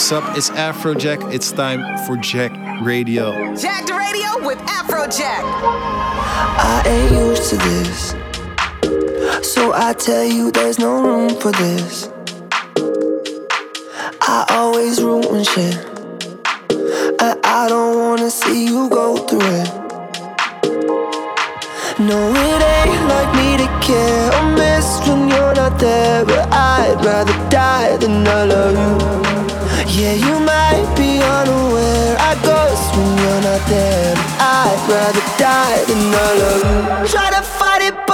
What's up? It's Afrojack. It's time for Jacked Radio. Jack the Radio with Afrojack. I ain't used to this. So I tell you there's no room for this. I always ruin shit. And I don't wanna see you go through it. No, it ain't like me to care or miss when you're not there. But I'd rather die than I love you. Yeah, you might be unaware. I ghost when you're not there. I'd rather die than you. Try to fight it,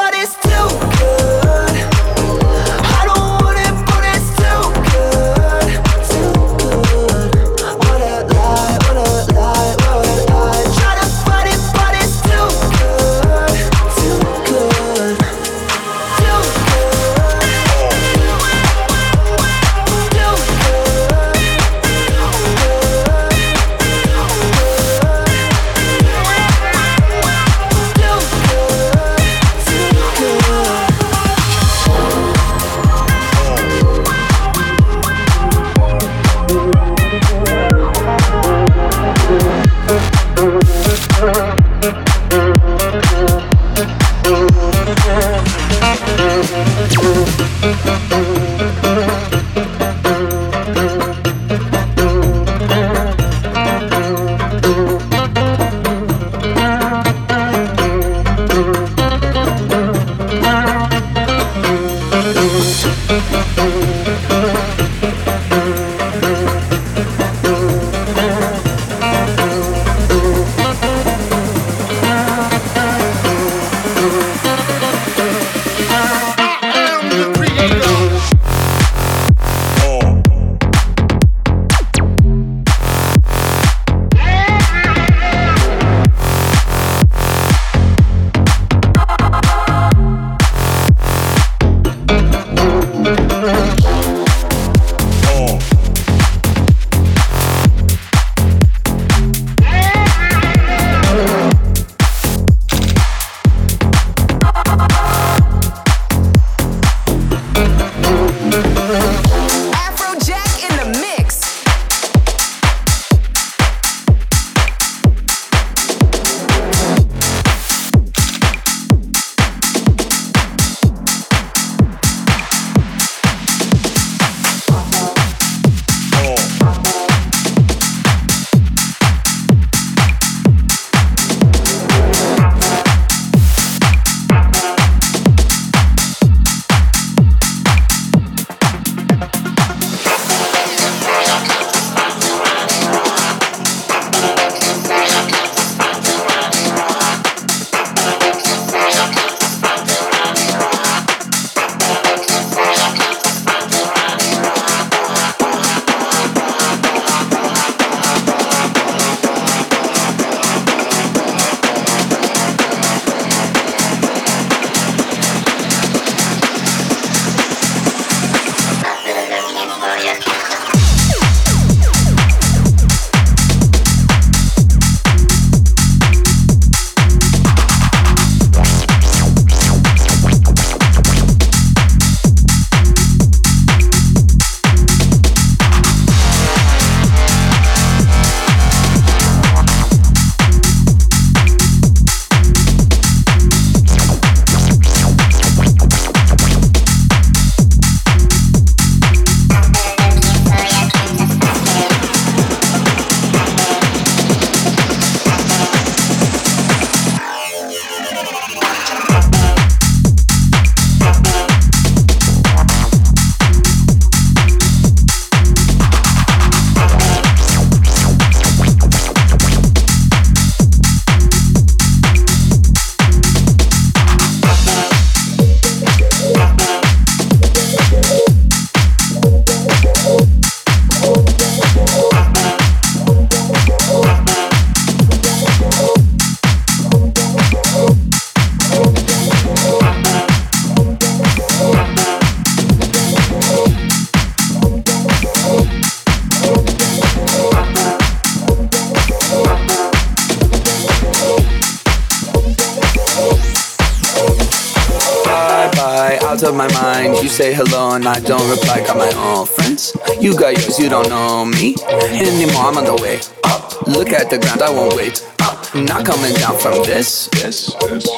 I don't reply. Got my own friends. You got yours, you don't know me anymore. I'm on the way up. Look at the ground, I won't wait up. Not coming down from this. This, this.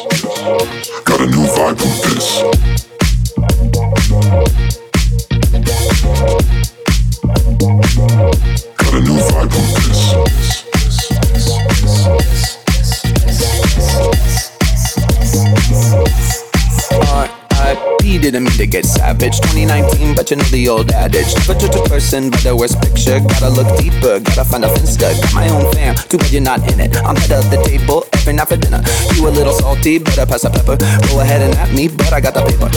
Got a new vibe with this. Got a new vibe from didn't mean to get savage. 2019, but you know the old adage. Never judge a person by the worst picture. Gotta look deeper, gotta find a finsta. Got my own fam, too bad you're not in it. I'm head of the table every night for dinner. You a little salty, better pass the pepper. Go ahead and at me, but I got the paper.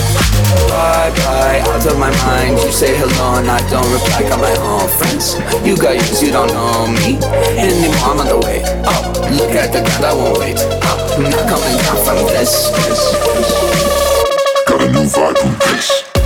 Bye bye, out of my mind. You say hello and I don't reply. Got my own friends. You got yours, you don't know me anymore. I'm on the way Oh, Look at the ground, I won't wait I'm Not coming down from this. this, this. Vibe from this.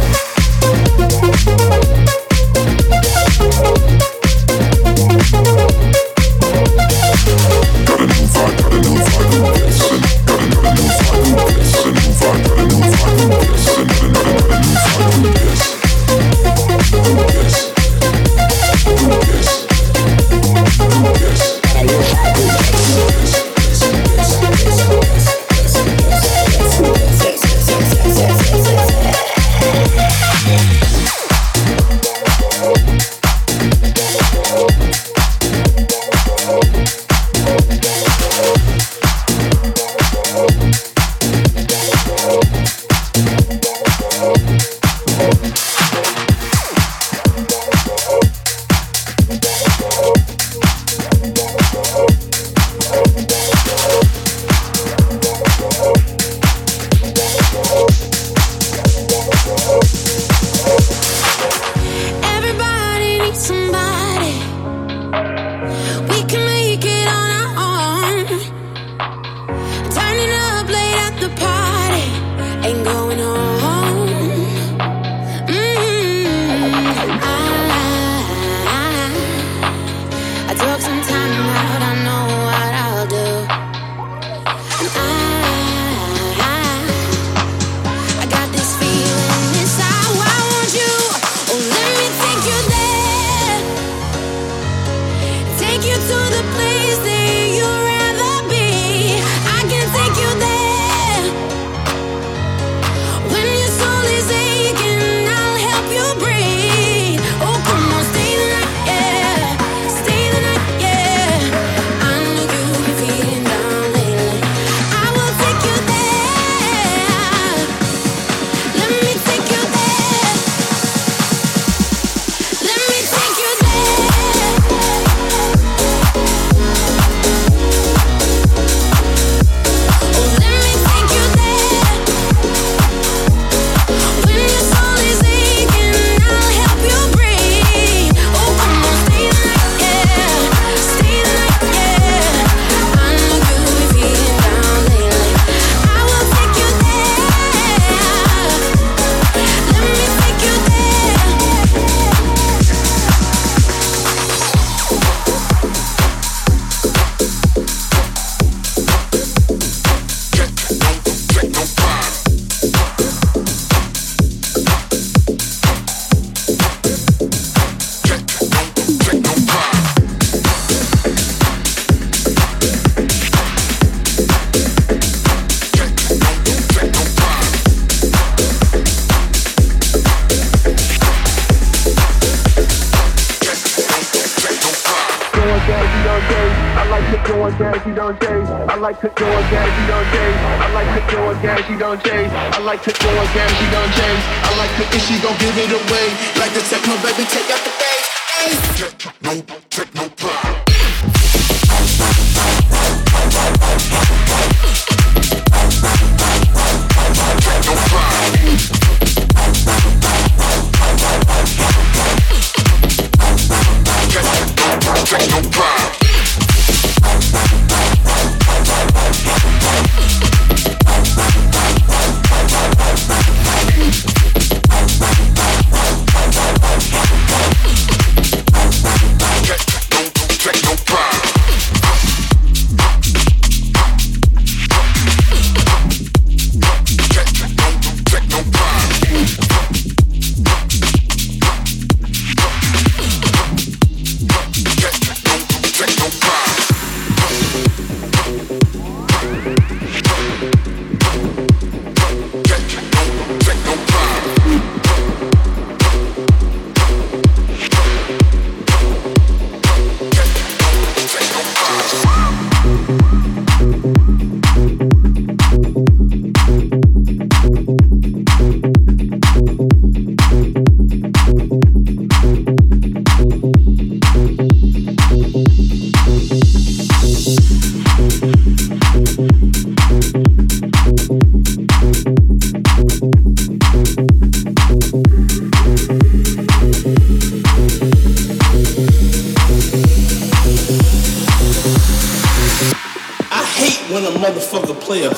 Like to go on jazzy on days. I like to go on jazzy on days. I like to go on jazzy on days. I like to if she gon' give it away. Like the techno baby,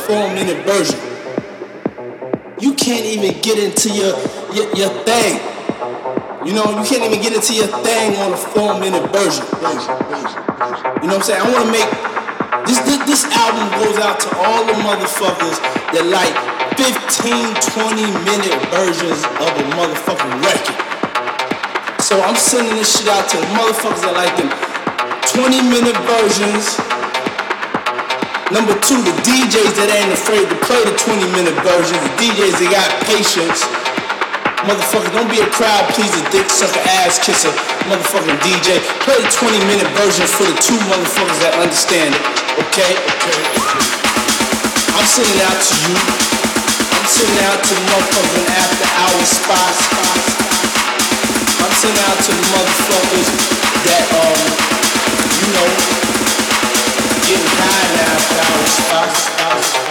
four minute version. You can't even get into your, your, your thing. You know, you can't even get into your thing on a four minute version. You know what I'm saying? I want to make this, this this album goes out to all the motherfuckers that like 15, 20 minute versions of a motherfucking record. So I'm sending this shit out to the motherfuckers that like them 20 minute versions. Number two, the DJs that ain't afraid to play the 20 minute versions. The DJs that got patience. Motherfucker, don't be a crowd pleaser, dick sucker, ass kisser, motherfucking DJ. Play the 20 minute version for the two motherfuckers that understand it. Okay? Okay. I'm sending out to you. I'm sending out to the motherfucking after hour spots. I'm sending out to the motherfuckers that um, you know, getting high in the after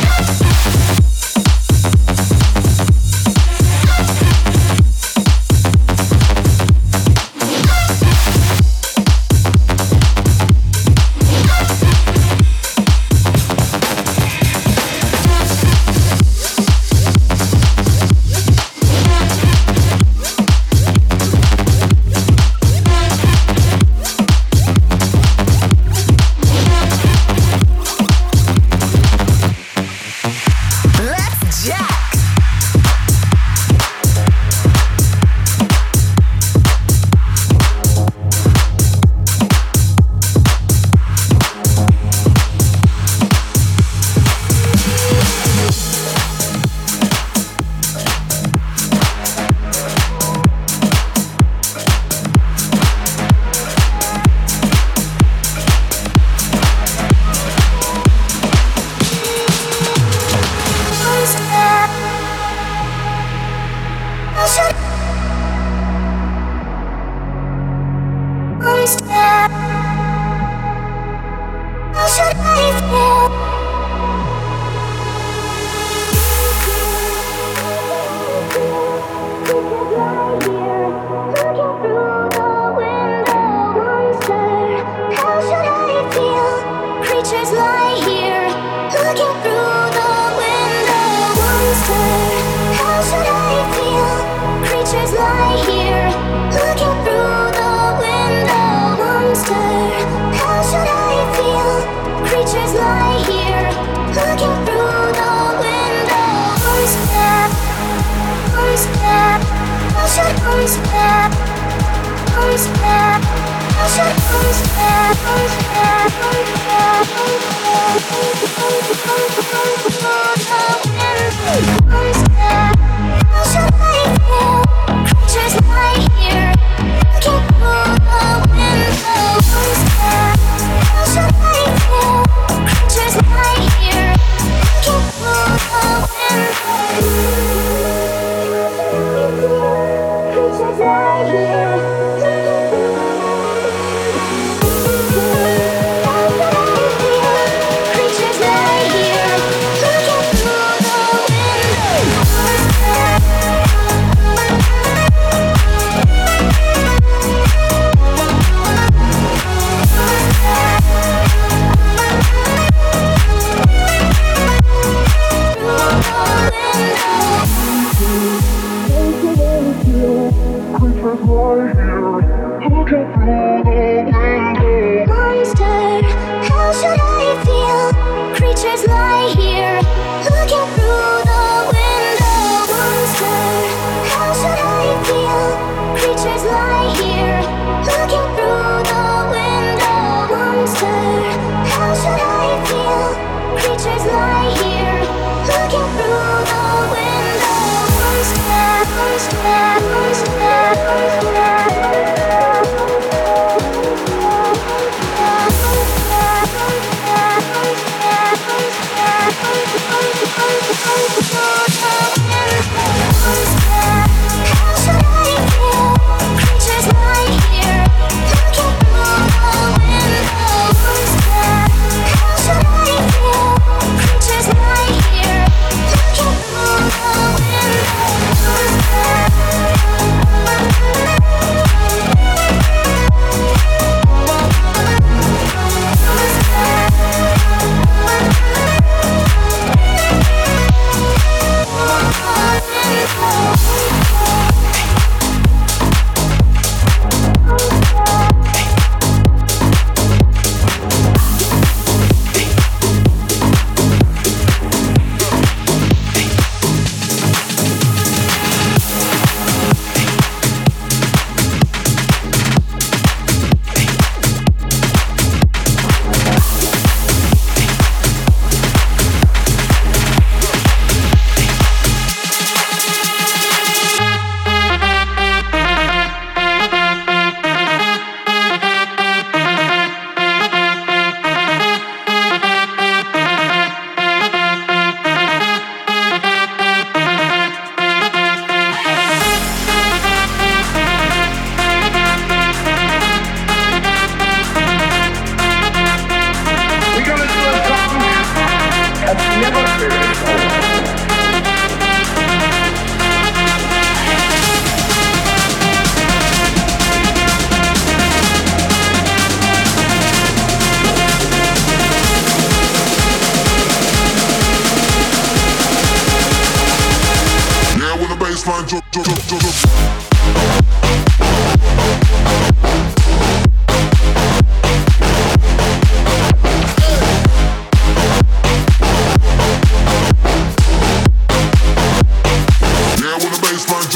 Bye. Baseline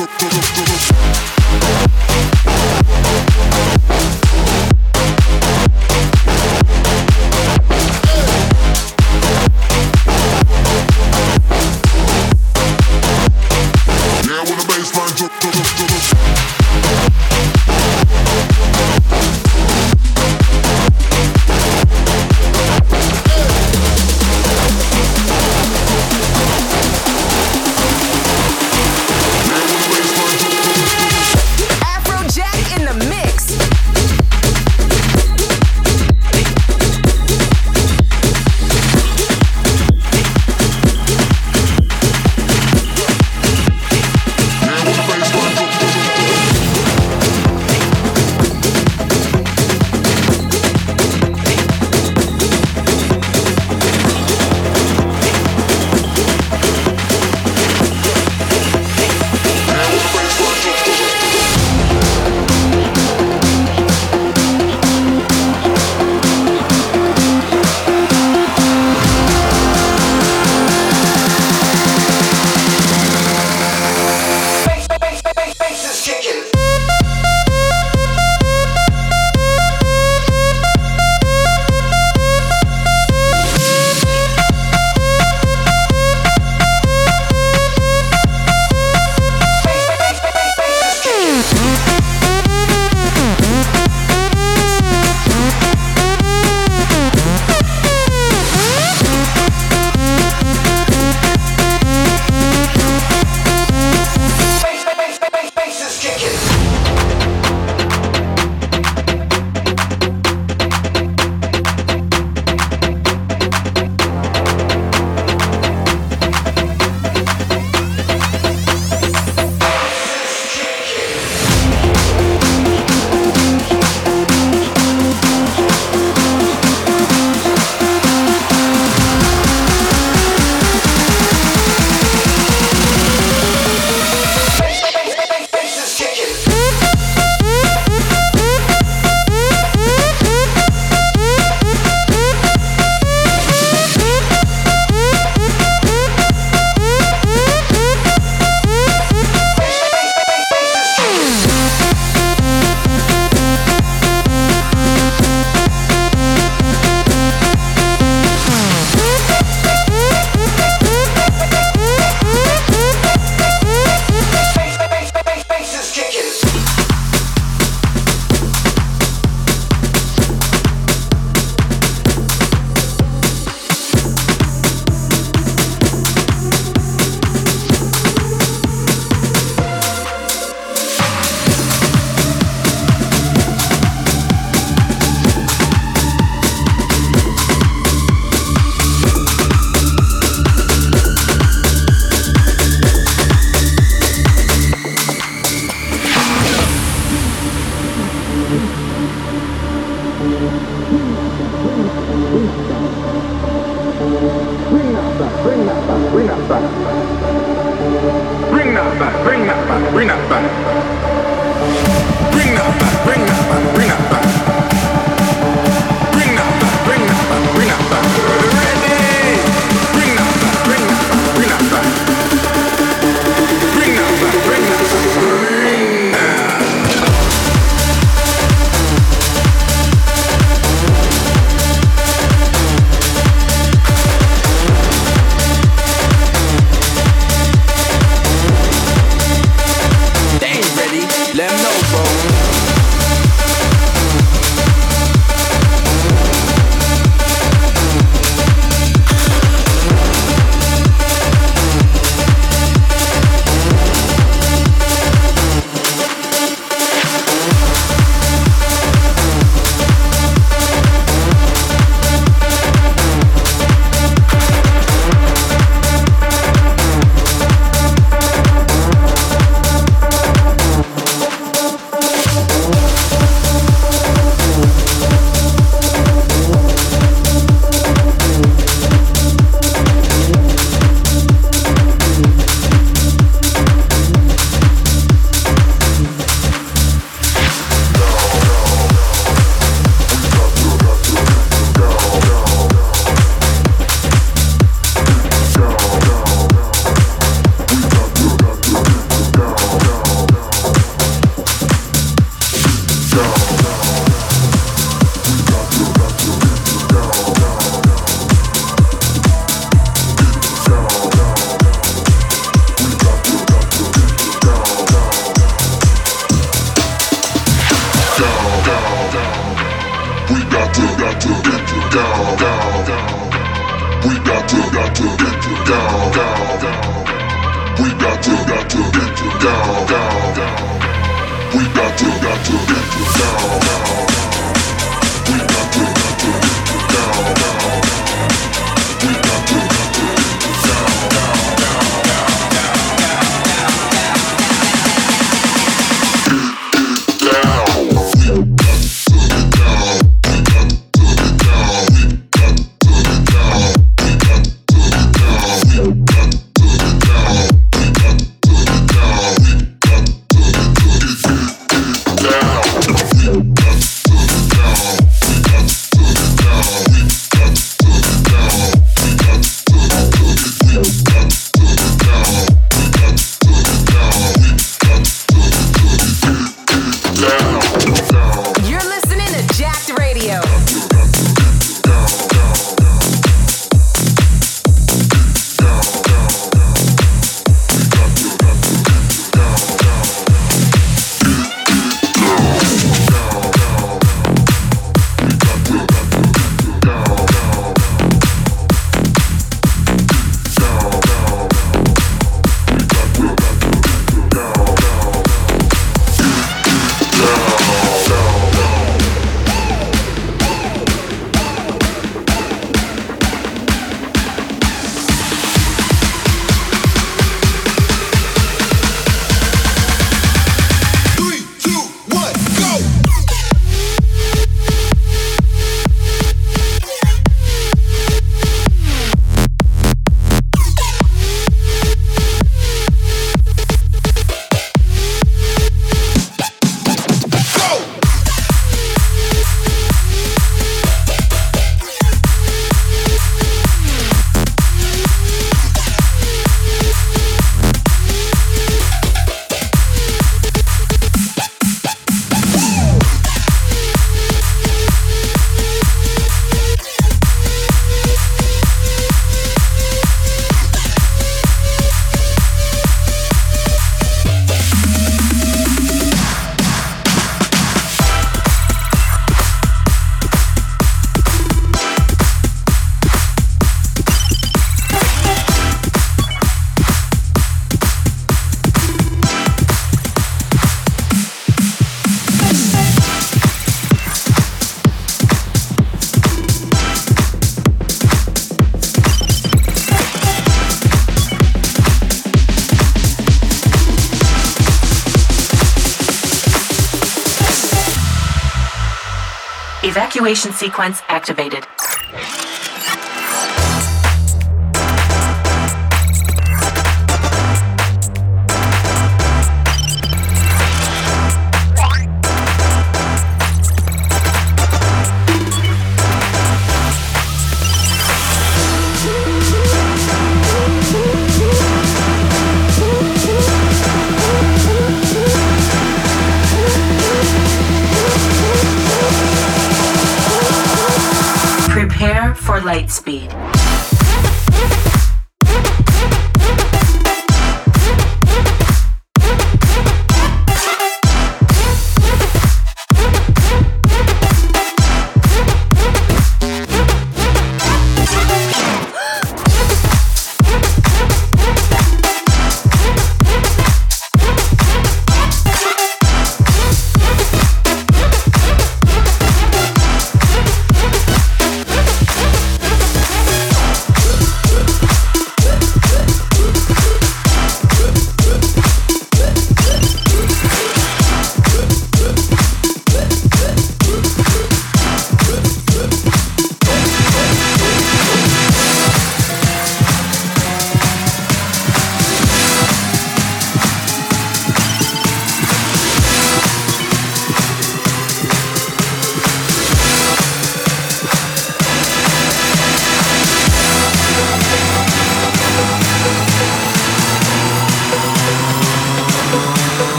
Sequence activated.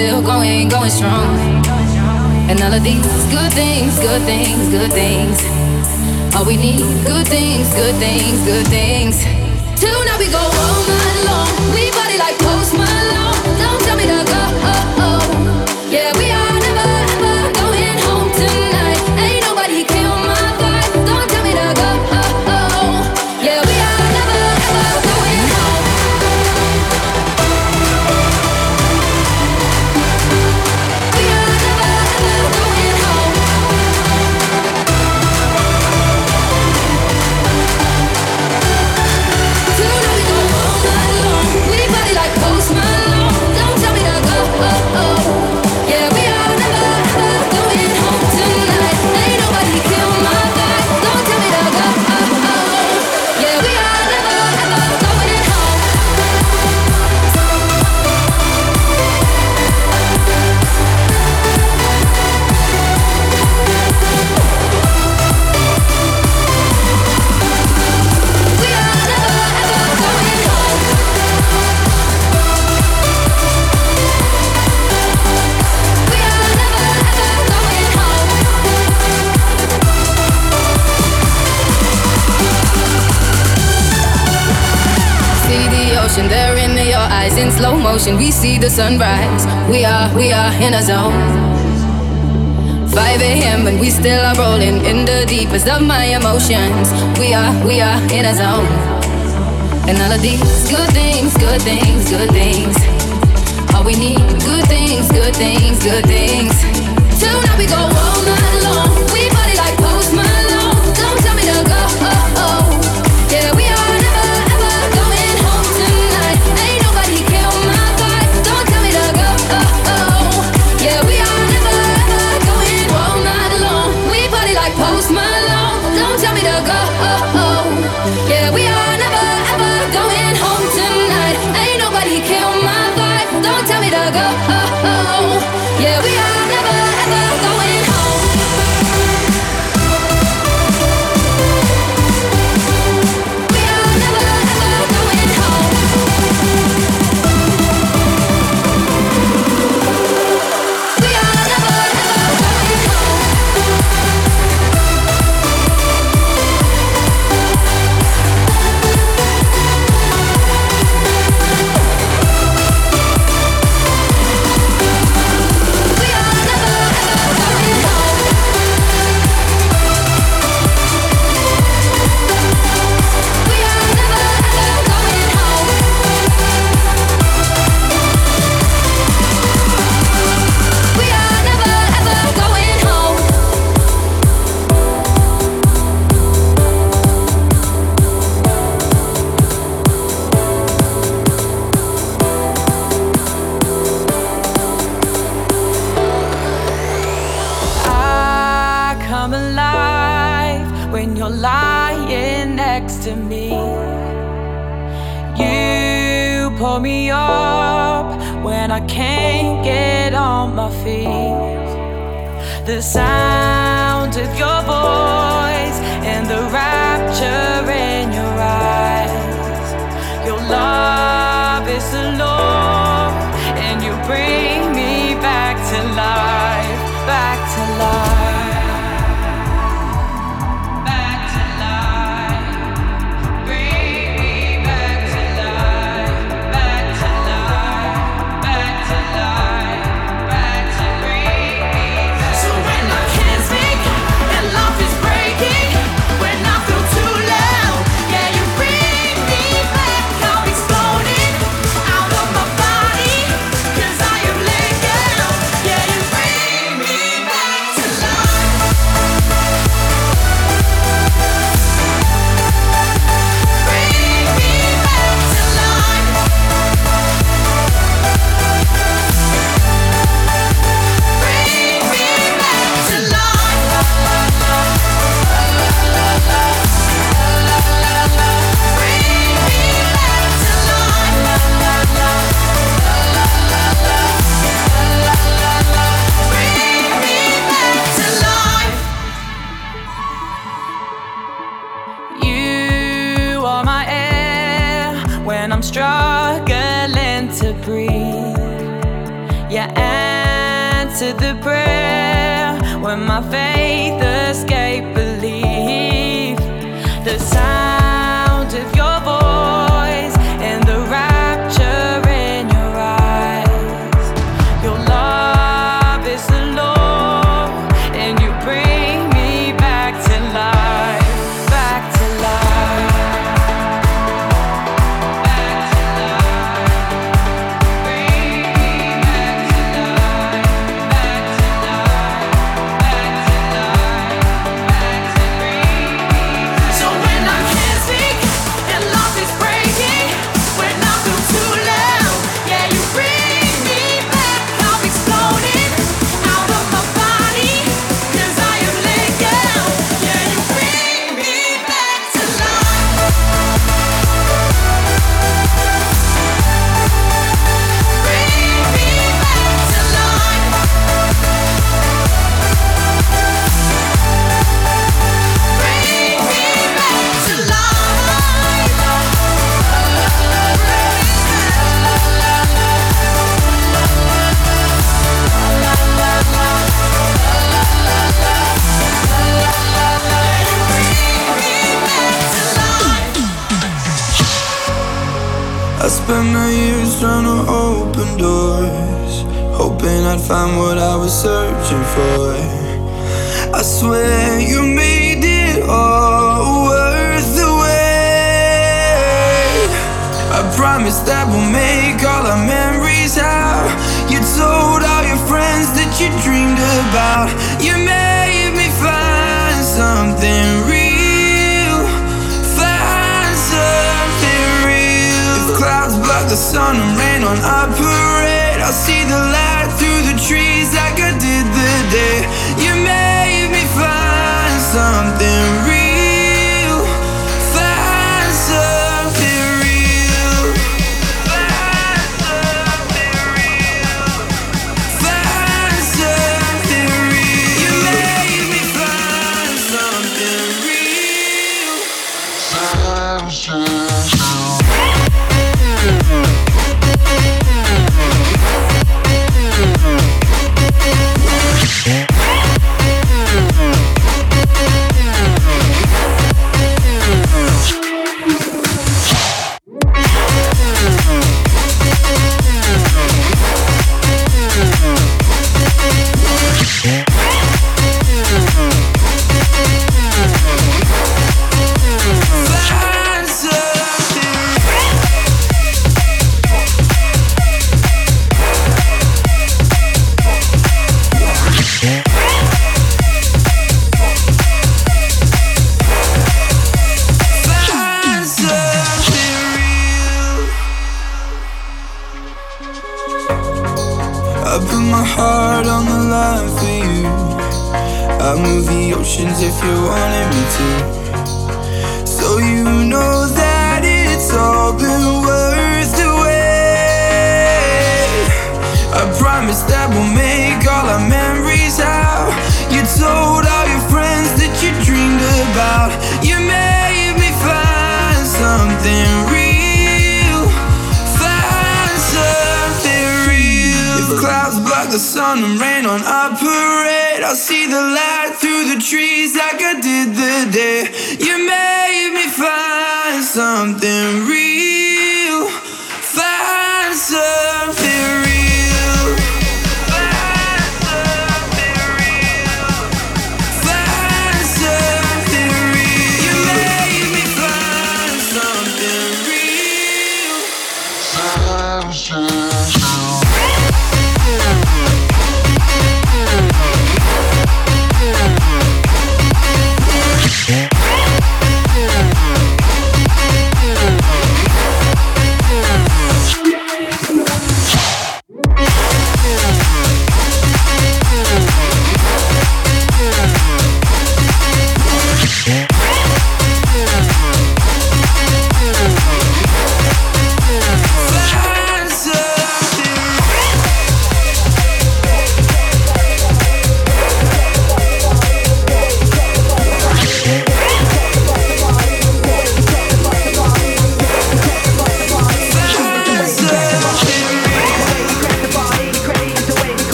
still going, going strong. And all of these good things, good things, good things. All we need, good things, good things, good things. Till now we go all night long. We body like Post Malone. Don't tell me to go. Oh oh, Yeah, we are. in slow motion. We see the sunrise. We are, we are in a zone. 5 a.m. and we still are rolling in the deepest of my emotions. We are, we are in a zone. And all of these good things, good things, good things. All we need, good things, good things, good things. Tonight we go on.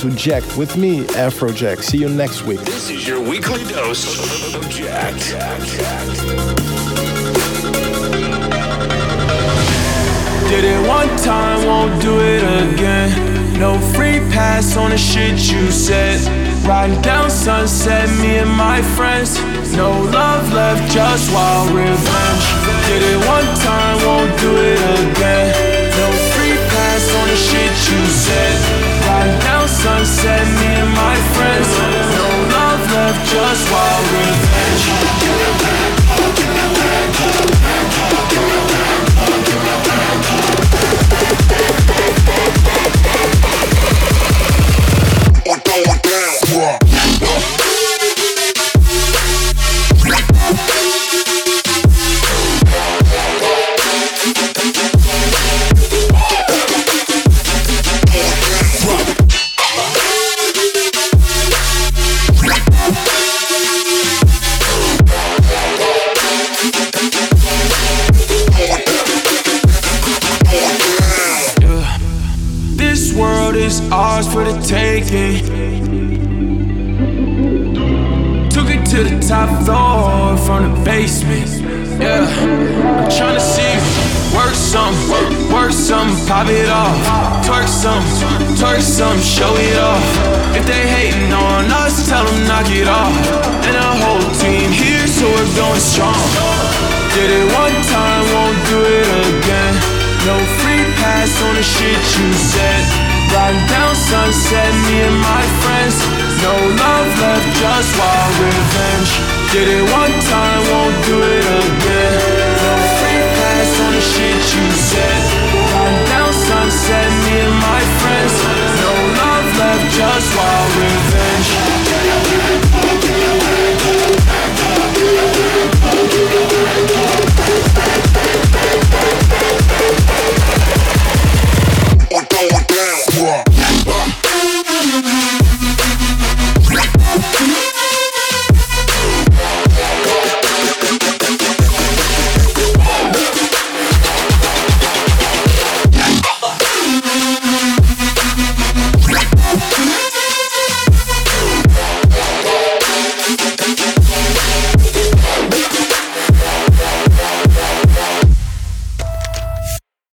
To Jacked with me, Afrojack. See you next week. This is your weekly dose of Jack. Did it one time, won't do it again. No free pass on the shit you said. Riding down sunset, me and my friends. No love left, just wild revenge. Did it one time, won't do it again. No free pass on the shit you said. Riding down sunset, me and my friends. No love left, just wild revenge.